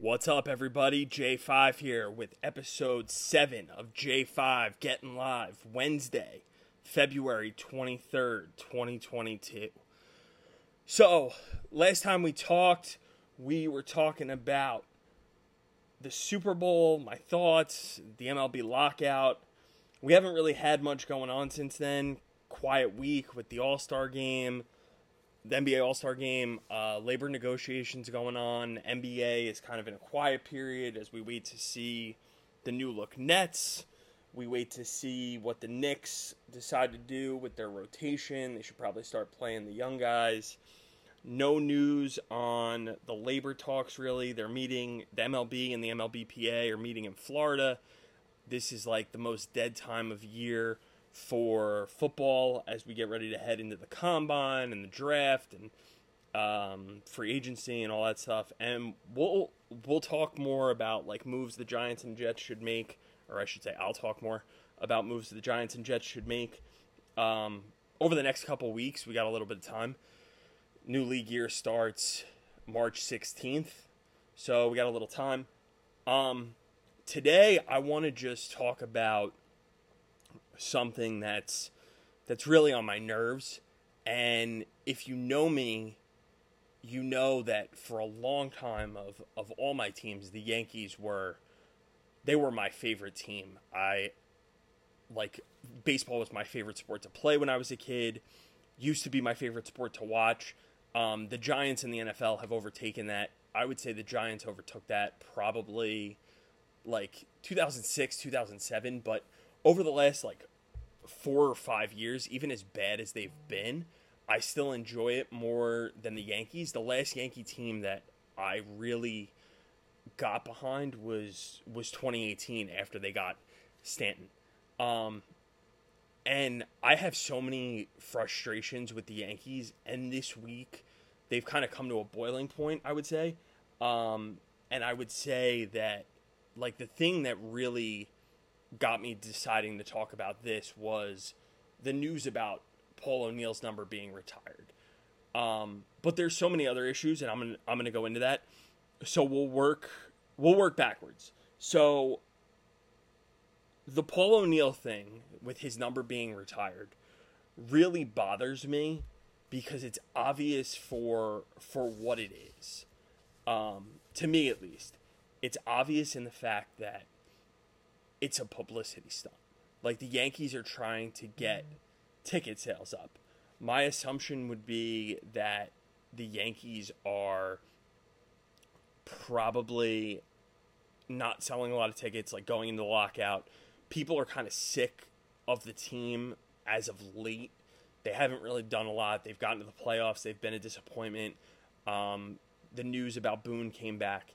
What's up, everybody? J5 here with episode 7 of J5 Getting Live, Wednesday, February 23rd, 2022. So, last time we talked, we were talking about the Super Bowl, my thoughts, the MLB lockout. We haven't really had much going on since then. Quiet week with the All Star game the NBA All Star Game, uh, labor negotiations going on. NBA is kind of in a quiet period as we wait to see the new look Nets. We wait to see what the Knicks decide to do with their rotation. They should probably start playing the young guys. No news on the labor talks, really. They're meeting, the MLB and the MLBPA are meeting in Florida. This is like the most dead time of year for football as we get ready to head into the combine and the draft and um, free agency and all that stuff. And we'll we'll talk more about like moves the Giants and Jets should make, or I should say, I'll talk more about moves the Giants and Jets should make um, over the next couple weeks. We got a little bit of time. New league year starts March 16th, so we got a little time. Um, today, I want to just talk about something that's that's really on my nerves. And if you know me, you know that for a long time of, of all my teams, the Yankees were they were my favorite team. I like baseball was my favorite sport to play when I was a kid. Used to be my favorite sport to watch. Um, the Giants in the NFL have overtaken that. I would say the Giants overtook that probably like 2006, 2007, but over the last like four or five years, even as bad as they've been, I still enjoy it more than the Yankees. The last Yankee team that I really got behind was was 2018 after they got Stanton. Um, and I have so many frustrations with the Yankees, and this week they've kind of come to a boiling point, I would say. Um, and I would say that, like, the thing that really got me deciding to talk about this was the news about Paul O'Neill's number being retired. Um, but there's so many other issues, and I'm gonna I'm gonna go into that. So we'll work we'll work backwards. So the Paul O'Neill thing with his number being retired really bothers me because it's obvious for for what it is. Um, to me at least, it's obvious in the fact that it's a publicity stunt. Like the Yankees are trying to get ticket sales up. My assumption would be that the Yankees are probably not selling a lot of tickets, like going into the lockout. People are kind of sick of the team as of late. They haven't really done a lot. They've gotten to the playoffs. They've been a disappointment. Um, the news about Boone came back,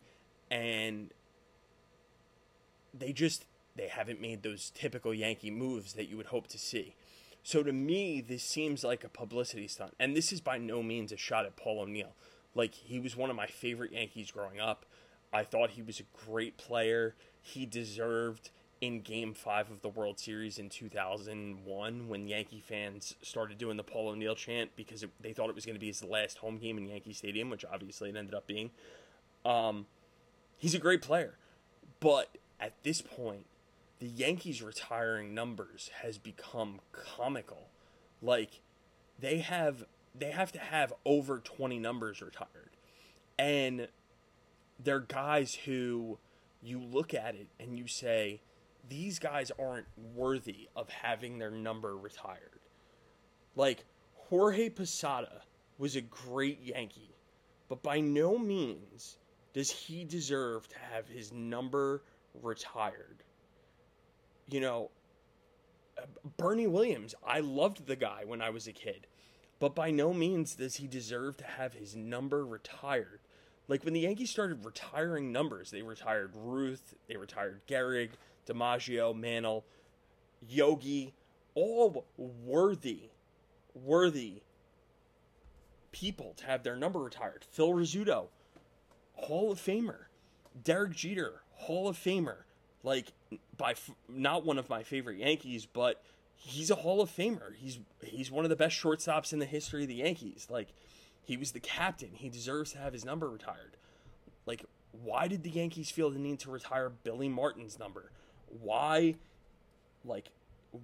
and they just they haven't made those typical Yankee moves that you would hope to see. So to me, this seems like a publicity stunt. And this is by no means a shot at Paul O'Neill. Like, he was one of my favorite Yankees growing up. I thought he was a great player. He deserved in game five of the World Series in 2001 when Yankee fans started doing the Paul O'Neill chant because it, they thought it was going to be his last home game in Yankee Stadium, which obviously it ended up being. Um, he's a great player. But at this point, the Yankees retiring numbers has become comical. Like they have they have to have over 20 numbers retired. And they're guys who you look at it and you say these guys aren't worthy of having their number retired. Like Jorge Posada was a great Yankee, but by no means does he deserve to have his number retired you know, Bernie Williams, I loved the guy when I was a kid, but by no means does he deserve to have his number retired. Like when the Yankees started retiring numbers, they retired Ruth, they retired Gehrig, DiMaggio, Mantle, Yogi, all worthy, worthy people to have their number retired. Phil Rizzuto, Hall of Famer. Derek Jeter, Hall of Famer like by f- not one of my favorite Yankees, but he's a Hall of Famer. He's he's one of the best shortstops in the history of the Yankees. Like he was the captain. He deserves to have his number retired. Like, why did the Yankees feel the need to retire Billy Martin's number? Why, like,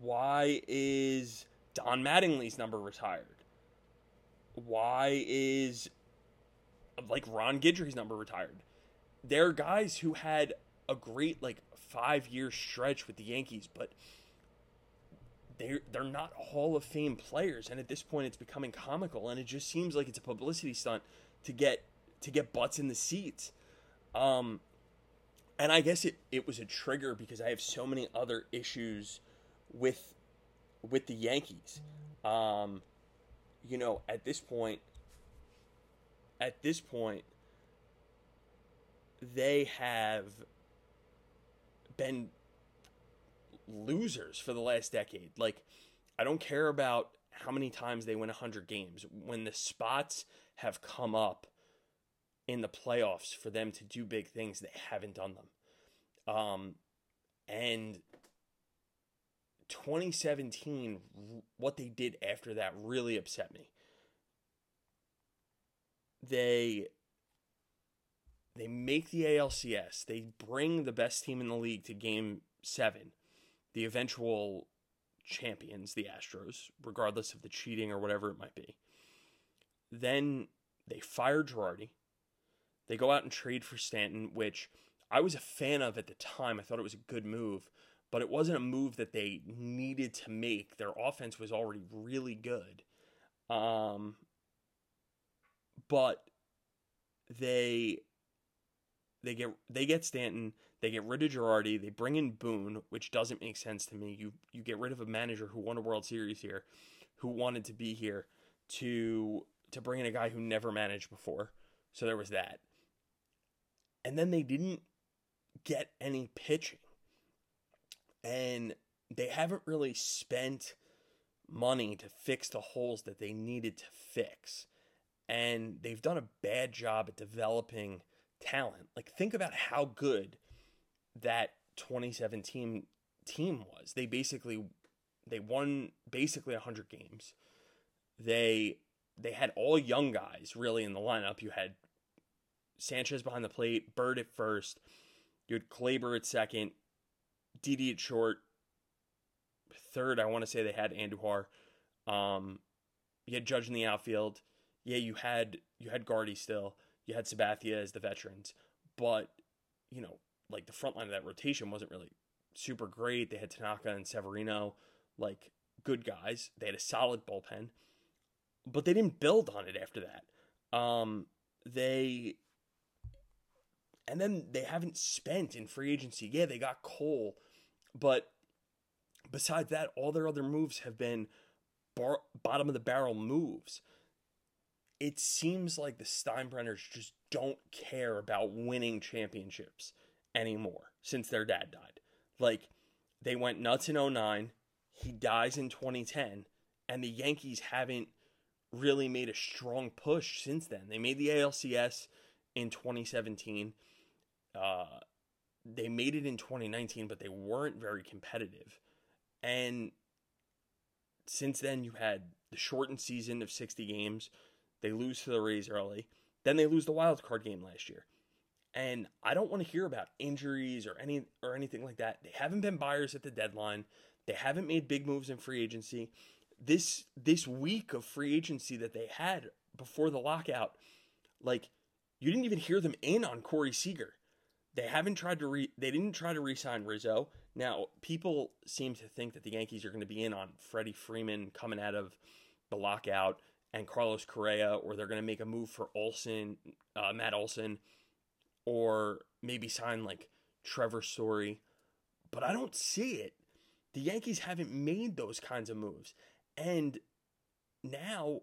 why is Don Mattingly's number retired? Why is, like, Ron Guidry's number retired? There are guys who had a great, like, five year stretch with the Yankees, but they're they're not Hall of Fame players, and at this point, it's becoming comical, and it just seems like it's a publicity stunt to get to get butts in the seats. Um, and I guess it, it was a trigger because I have so many other issues with with the Yankees. Um, you know, at this point, at this point, they have been losers for the last decade. Like, I don't care about how many times they win 100 games. When the spots have come up in the playoffs for them to do big things, they haven't done them. Um, and 2017, what they did after that really upset me. They they make the ALCS. They bring the best team in the league to game 7 the eventual champions, the Astros, regardless of the cheating or whatever it might be. Then they fire Girardi. They go out and trade for Stanton, which I was a fan of at the time. I thought it was a good move, but it wasn't a move that they needed to make. Their offense was already really good. Um, but they they get they get Stanton. They get rid of Girardi. They bring in Boone, which doesn't make sense to me. You you get rid of a manager who won a World Series here, who wanted to be here, to to bring in a guy who never managed before. So there was that. And then they didn't get any pitching. And they haven't really spent money to fix the holes that they needed to fix. And they've done a bad job at developing talent. Like think about how good that 2017 team was. They basically they won basically 100 games. They they had all young guys really in the lineup. You had Sanchez behind the plate, Bird at first, you had Gleyber at second, Didi at short, third. I want to say they had Andujar. Um, you had Judge in the outfield. Yeah, you had you had Guardy still. You had Sabathia as the veterans, but you know like the front line of that rotation wasn't really super great. They had Tanaka and Severino, like good guys. They had a solid bullpen, but they didn't build on it after that. Um, they and then they haven't spent in free agency. Yeah, they got Cole, but besides that, all their other moves have been bar- bottom of the barrel moves. It seems like the Steinbrenners just don't care about winning championships anymore since their dad died. Like they went nuts in 09, he dies in 2010, and the Yankees haven't really made a strong push since then. They made the ALCS in 2017. Uh, they made it in 2019, but they weren't very competitive. And since then, you had the shortened season of 60 games. They lose to the Rays early. Then they lose the wild card game last year and I don't want to hear about injuries or any or anything like that. They haven't been buyers at the deadline. They haven't made big moves in free agency. This this week of free agency that they had before the lockout, like you didn't even hear them in on Corey Seager. They haven't tried to re they didn't try to re-sign Rizzo. Now, people seem to think that the Yankees are going to be in on Freddie Freeman coming out of the lockout and Carlos Correa, or they're going to make a move for Olson, uh, Matt Olson or maybe sign like Trevor Story, but I don't see it. The Yankees haven't made those kinds of moves. And now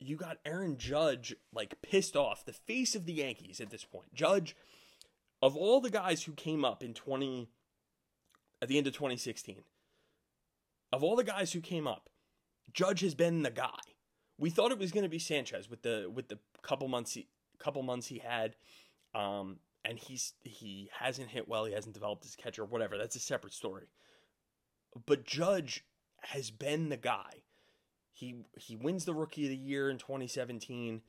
you got Aaron Judge like pissed off, the face of the Yankees at this point. Judge, of all the guys who came up in 20 at the end of 2016, of all the guys who came up, Judge has been the guy. We thought it was going to be Sanchez with the with the couple months he, couple months he had um, and he's he hasn't hit well. He hasn't developed his catcher, whatever. That's a separate story. But Judge has been the guy. He he wins the Rookie of the Year in 2017.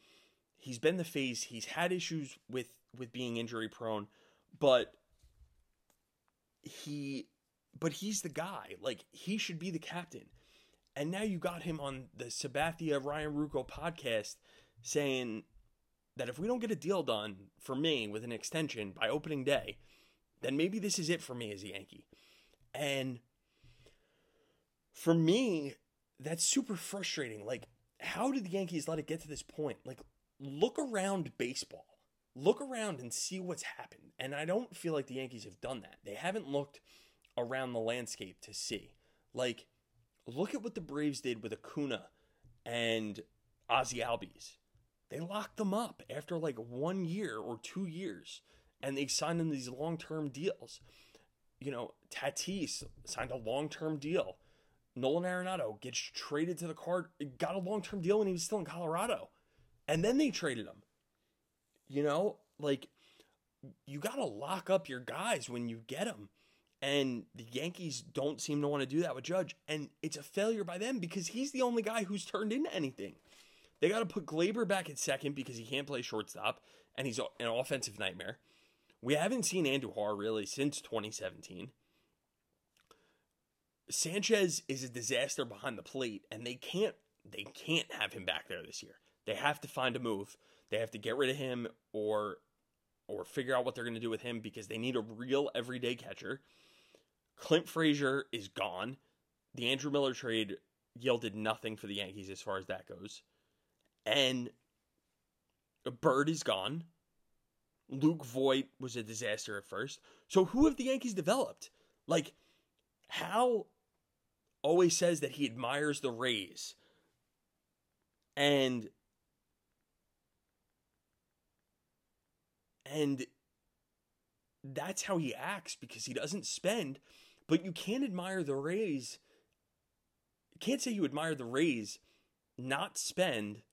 He's been the face. He's had issues with with being injury prone, but he but he's the guy. Like he should be the captain. And now you got him on the Sabathia Ryan Ruocco podcast saying that if we don't get a deal done for me with an extension by opening day, then maybe this is it for me as a Yankee. And for me, that's super frustrating. Like, how did the Yankees let it get to this point? Like, look around baseball. Look around and see what's happened. And I don't feel like the Yankees have done that. They haven't looked around the landscape to see. Like, look at what the Braves did with Acuna and Ozzy Albies. They locked them up after like one year or two years, and they signed them these long term deals. You know, Tatis signed a long term deal. Nolan Arenado gets traded to the card, got a long term deal when he was still in Colorado. And then they traded him. You know, like you got to lock up your guys when you get them. And the Yankees don't seem to want to do that with Judge. And it's a failure by them because he's the only guy who's turned into anything. They got to put Gleyber back at second because he can't play shortstop and he's an offensive nightmare. We haven't seen Andujar really since 2017. Sanchez is a disaster behind the plate, and they can't they can't have him back there this year. They have to find a move. They have to get rid of him or or figure out what they're going to do with him because they need a real everyday catcher. Clint Frazier is gone. The Andrew Miller trade yielded nothing for the Yankees as far as that goes. And Bird is gone. Luke Voit was a disaster at first. So who have the Yankees developed? Like, Hal always says that he admires the Rays. And and that's how he acts because he doesn't spend, but you can't admire the Rays. You can't say you admire the Rays not spend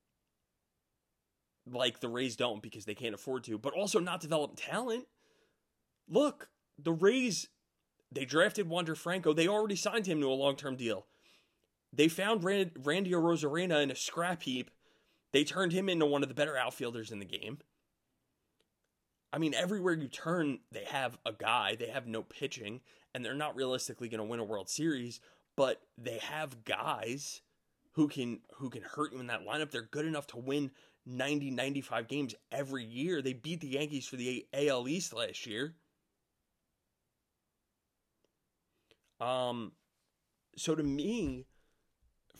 like the Rays don't because they can't afford to, but also not develop talent. Look, the Rays they drafted Wander Franco. They already signed him to a long term deal. They found Rand- Randy Arozarena in a scrap heap. They turned him into one of the better outfielders in the game. I mean, everywhere you turn, they have a guy. They have no pitching, and they're not realistically going to win a World Series, but they have guys who can who can hurt you in that lineup. They're good enough to win 90, 95 games every year. They beat the Yankees for the AL East last year. Um, so to me,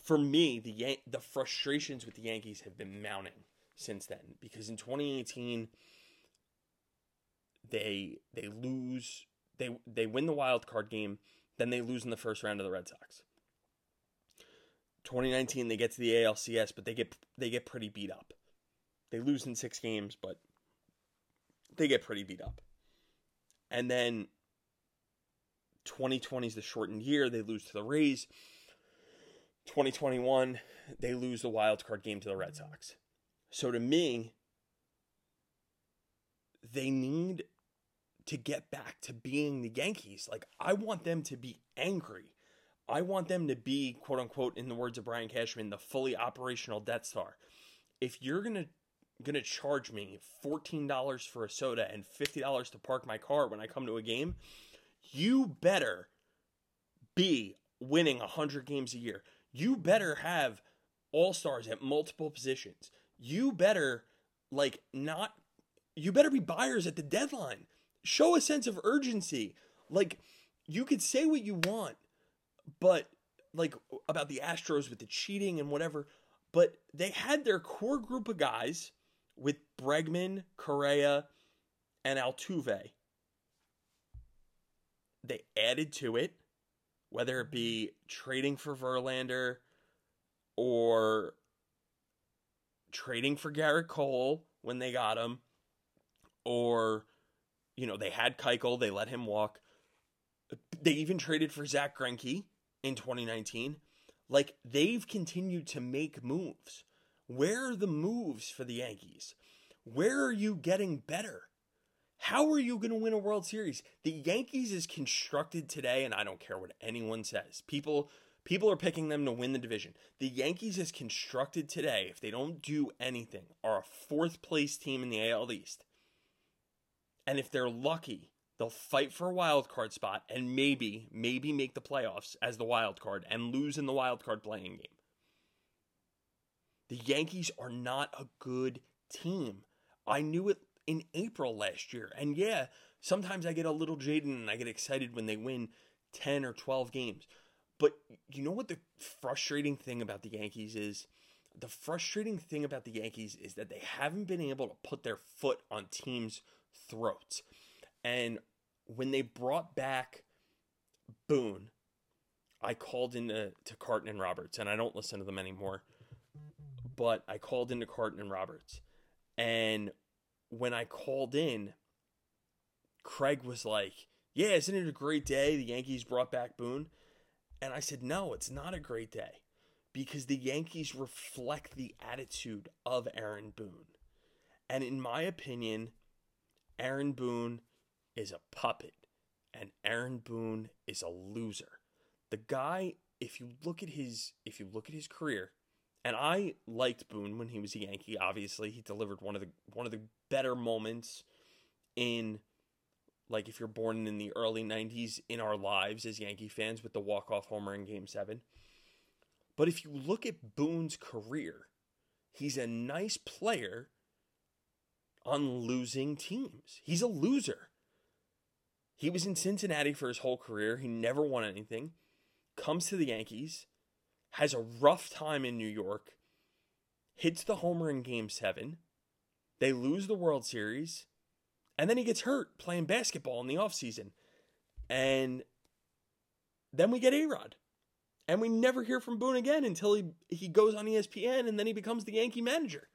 for me, the Yan- the frustrations with the Yankees have been mounting since then because in 2018 they they lose they they win the wild card game, then they lose in the first round of the Red Sox. 2019 they get to the ALCS, but they get they get pretty beat up. They lose in 6 games, but they get pretty beat up. And then 2020 is the shortened year. They lose to the Rays. 2021, they lose the wild card game to the Red Sox. So to me, they need to get back to being the Yankees. Like, I want them to be angry. I want them to be, quote unquote, in the words of Brian Cashman, the fully operational Death Star. If you're gonna gonna charge me fourteen dollars for a soda and fifty dollars to park my car when I come to a game, you better be winning 100 games a year. You better have all stars at multiple positions. You better, like, not, you better be buyers at the deadline. Show a sense of urgency. Like, you could say what you want, but, like, about the Astros with the cheating and whatever, but they had their core group of guys with Bregman, Correa, and Altuve they added to it, whether it be trading for Verlander or trading for Gerrit Cole when they got him, or, you know, they had Keuchel, they let him walk. They even traded for Zach Greinke in 2019. Like, they've continued to make moves. Where are the moves for the Yankees? Where are you getting better? How are you going to win a World Series? The Yankees is constructed today, and I don't care what anyone says. People people are picking them to win the division. The Yankees is constructed today, if they don't do anything, are a fourth place team in the AL East. And if they're lucky, they'll fight for a wild card spot and maybe, maybe make the playoffs as the wild card and lose in the wild card playing game. The Yankees are not a good team. I knew it in April last year. And yeah, sometimes I get a little jaded and I get excited when they win 10 or 12 games. But you know what the frustrating thing about the Yankees is? The frustrating thing about the Yankees is that they haven't been able to put their foot on teams' throats. And when they brought back Boone, I called into to Carton and Roberts, and I don't listen to them anymore. But I called into Carton and Roberts, and when I called in, Craig was like, "Yeah, isn't it a great day? The Yankees brought back Boone." And I said, "No, it's not a great day." Because the Yankees reflect the attitude of Aaron Boone. And in my opinion, Aaron Boone is a puppet and Aaron Boone is a loser. The guy, if you look at his if you look at his career, and I liked Boone when he was a Yankee, obviously, he delivered one of the one of the better moments in like if you're born in the early 90s in our lives as Yankee fans with the walk-off homer in game 7. But if you look at Boone's career, he's a nice player on losing teams. He's a loser. He was in Cincinnati for his whole career. He never won anything. Comes to the Yankees, has a rough time in New York, hits the homer in game seven. They lose the World Series. And then he gets hurt playing basketball in the offseason. And then we get A Rod. And we never hear from Boone again until he, he goes on ESPN and then he becomes the Yankee manager.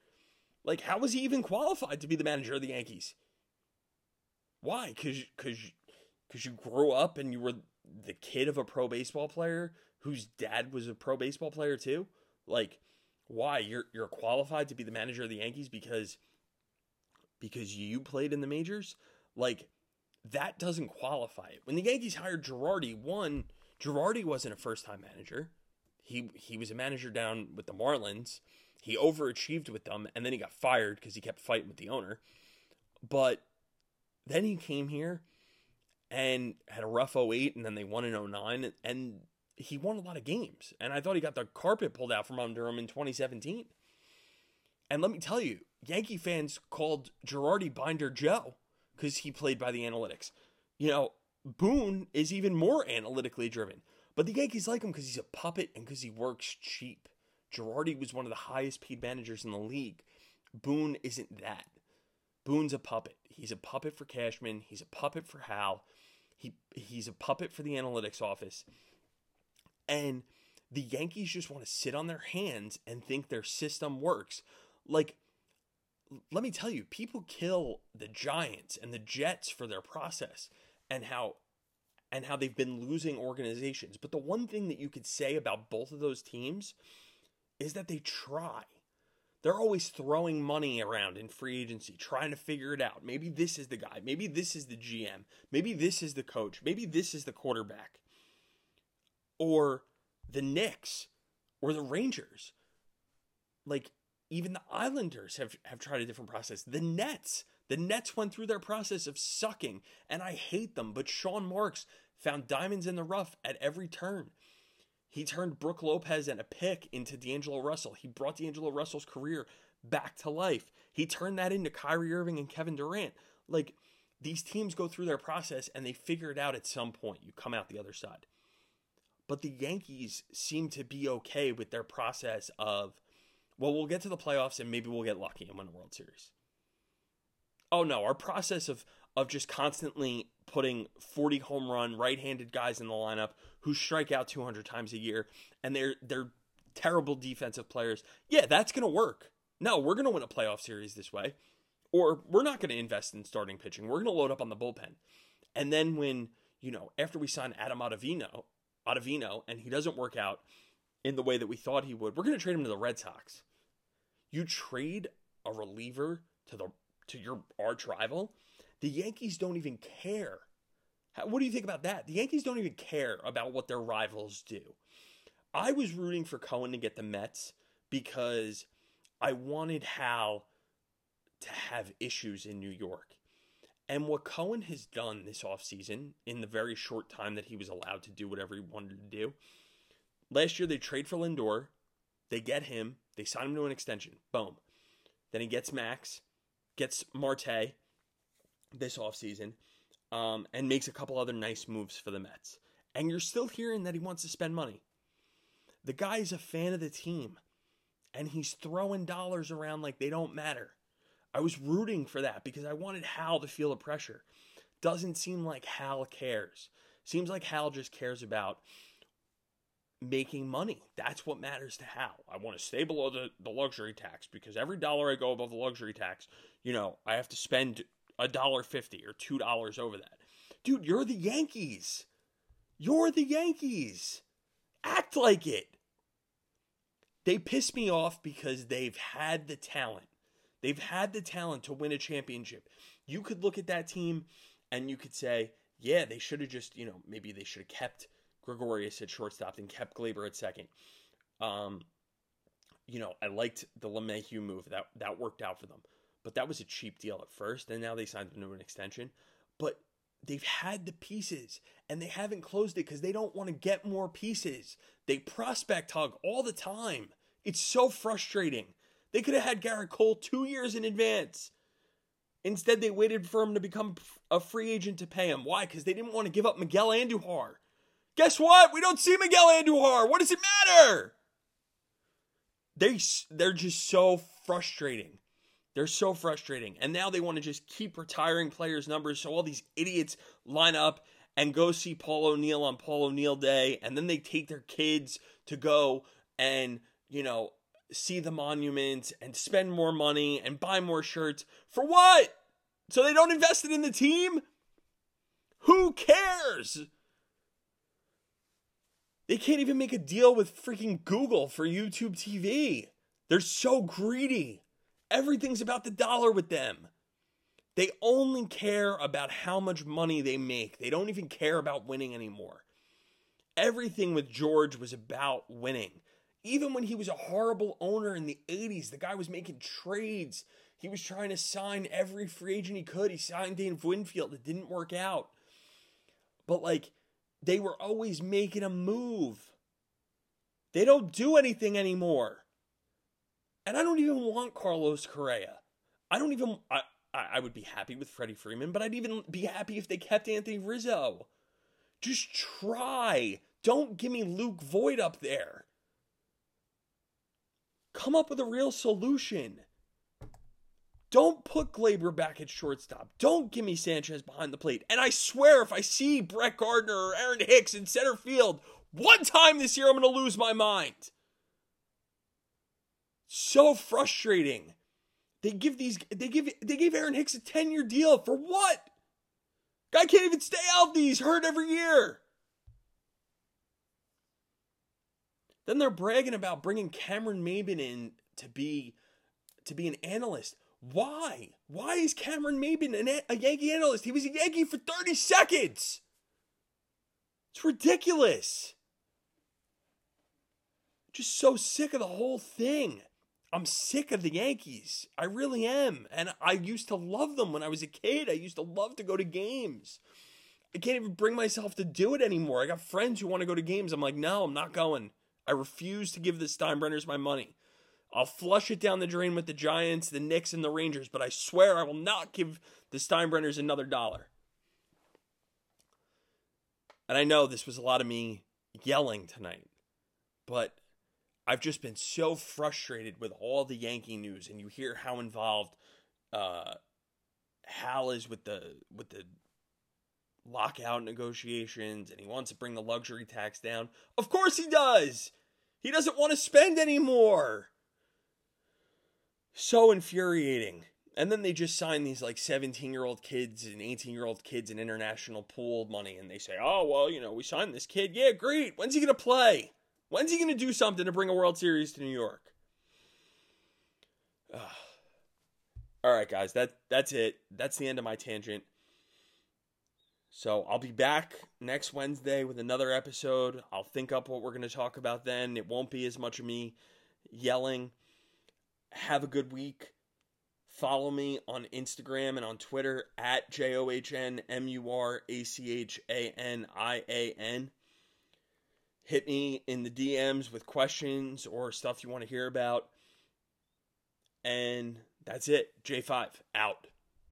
Like, how was he even qualified to be the manager of the Yankees? Why? Because because because you grew up and you were the kid of a pro baseball player whose dad was a pro baseball player too. Like, why you're you're qualified to be the manager of the Yankees because because you played in the majors? Like, that doesn't qualify it. When the Yankees hired Girardi, one Girardi wasn't a first time manager. He he was a manager down with the Marlins. He overachieved with them, and then he got fired because he kept fighting with the owner. But then he came here and had a rough 08 and then they won in 09 and he won a lot of games and i thought he got the carpet pulled out from under him in 2017 and let me tell you yankee fans called girardi binder joe because he played by the analytics you know boone is even more analytically driven but the yankees like him because he's a puppet and because he works cheap. Girardi was one of the highest paid managers in the league. Boone isn't that. Boone's a puppet. He's a puppet for cashman. He's a puppet for hal. He he's a puppet for the analytics office. And the Yankees just want to sit on their hands and think their system works. Like let me tell you, people kill the Giants and the Jets for their process and how and how they've been losing organizations. But the one thing that you could say about both of those teams is that they try. They're always throwing money around in free agency, trying to figure it out. Maybe this is the guy. Maybe this is the GM. Maybe this is the coach. Maybe this is the quarterback. Or the Knicks or the Rangers. Like, even the Islanders have, have tried a different process. The Nets. The Nets went through their process of sucking, and I hate them, but Sean Marks found diamonds in the rough at every turn. He turned Brook Lopez and a pick into D'Angelo Russell. He brought D'Angelo Russell's career back to life. He turned that into Kyrie Irving and Kevin Durant. Like these teams go through their process and they figure it out at some point. You come out the other side. But the Yankees seem to be okay with their process of, well, we'll get to the playoffs and maybe we'll get lucky and win a World Series. Oh no, our process of of just constantly putting 40 home run right-handed guys in the lineup who strike out 200 times a year and they're they're terrible defensive players. Yeah, that's going to work. No, we're going to win a playoff series this way. Or we're not going to invest in starting pitching. We're going to load up on the bullpen. And then when, you know, after we sign Adam Ottavino, Ottavino and he doesn't work out in the way that we thought he would, we're going to trade him to the Red Sox. You trade a reliever to the to your arch rival, the Yankees don't even care how, what do you think about that? The Yankees don't even care about what their rivals do. I was rooting for Cohen to get the Mets because I wanted Hal to have issues in New York. And what Cohen has done this offseason in the very short time that he was allowed to do whatever he wanted to do. Last year they trade for Lindor, they get him, they sign him to an extension. Boom. Then he gets Max, gets Marte this offseason, um, and makes a couple other nice moves for the Mets. And you're still hearing that he wants to spend money. The guy is a fan of the team, and he's throwing dollars around like they don't matter. I was rooting for that because I wanted Hal to feel the pressure. Doesn't seem like Hal cares. Seems like Hal just cares about making money. That's what matters to Hal. I want to stay below the, the luxury tax because every dollar I go above the luxury tax, you know, I have to spend a dollar fifty or two dollars over that. Dude, you're the Yankees. You're the Yankees. Act like it. They piss me off because they've had the talent. They've had the talent to win a championship. You could look at that team and you could say, yeah, they should have just, you know, maybe they should have kept Gregorius at shortstop and kept Gleyber at second. Um, you know, I liked the LeMahieu move. That that worked out for them. But that was a cheap deal at first, and now they signed him to an extension. But they've had the pieces and they haven't closed it because they don't want to get more pieces. They prospect hug all the time. It's so frustrating. They could have had Gerrit Cole two years in advance. Instead, they waited for him to become a free agent to pay him. Why? Because they didn't want to give up Miguel Andujar. Guess what? We don't see Miguel Andujar. What does it matter? They they're just so frustrating. They're so frustrating. And now they want to just keep retiring players' numbers so all these idiots line up and go see Paul O'Neill on Paul O'Neill Day. And then they take their kids to go and, you know, see the monument and spend more money and buy more shirts. For what? So they don't invest it in the team? Who cares? They can't even make a deal with freaking Google for YouTube TV. They're so greedy. Everything's about the dollar with them. They only care about how much money they make. They don't even care about winning anymore. Everything with George was about winning. Even when he was a horrible owner in the 80s, the guy was making trades. He was trying to sign every free agent he could. He signed Dave Winfield. It didn't work out. But, like, they were always making a move. They don't do anything anymore. And I don't even want Carlos Correa. I don't even. I, I would be happy with Freddie Freeman, but I'd even be happy if they kept Anthony Rizzo. Just try. Don't give me Luke Voit up there. Come up with a real solution. Don't put Gleyber back at shortstop. Don't give me Sanchez behind the plate. And I swear, if I see Brett Gardner or Aaron Hicks in center field one time this year, I'm going to lose my mind. So frustrating. They give these they give they gave Aaron Hicks a 10-year deal for what? Guy can't even stay healthy. He's hurt every year. Then they're bragging about bringing Cameron Maybin in to be to be an analyst. Why? Why is Cameron Maybin an, a Yankee analyst? He was a Yankee for 30 seconds. It's ridiculous. Just so sick of the whole thing. I'm sick of the Yankees. I really am. And I used to love them when I was a kid. I used to love to go to games. I can't even bring myself to do it anymore. I got friends who want to go to games. I'm like, no, I'm not going. I refuse to give the Steinbrenners my money. I'll flush it down the drain with the Giants, the Knicks, and the Rangers, but I swear I will not give the Steinbrenners another dollar. And I know this was a lot of me yelling tonight, but I've just been so frustrated with all the Yankee news, and you hear how involved uh, Hal is with the with the lockout negotiations, and he wants to bring the luxury tax down. Of course he does. He doesn't want to spend anymore. So infuriating. And then they just sign these like 17 year old kids and 18 year old kids in international pool money, and they say, "Oh well, you know, we signed this kid. Yeah, great. When's he gonna play?" When's he going to do something to bring a World Series to New York? Ugh. All right, guys, that that's it. That's the end of my tangent. So I'll be back next Wednesday with another episode. I'll think up what we're going to talk about then. It won't be as much of me yelling. Have a good week. Follow me on Instagram and on Twitter at J O H N M U R A C H A N I A N. Hit me in the DMs with questions or stuff you want to hear about. And that's it. J5 out.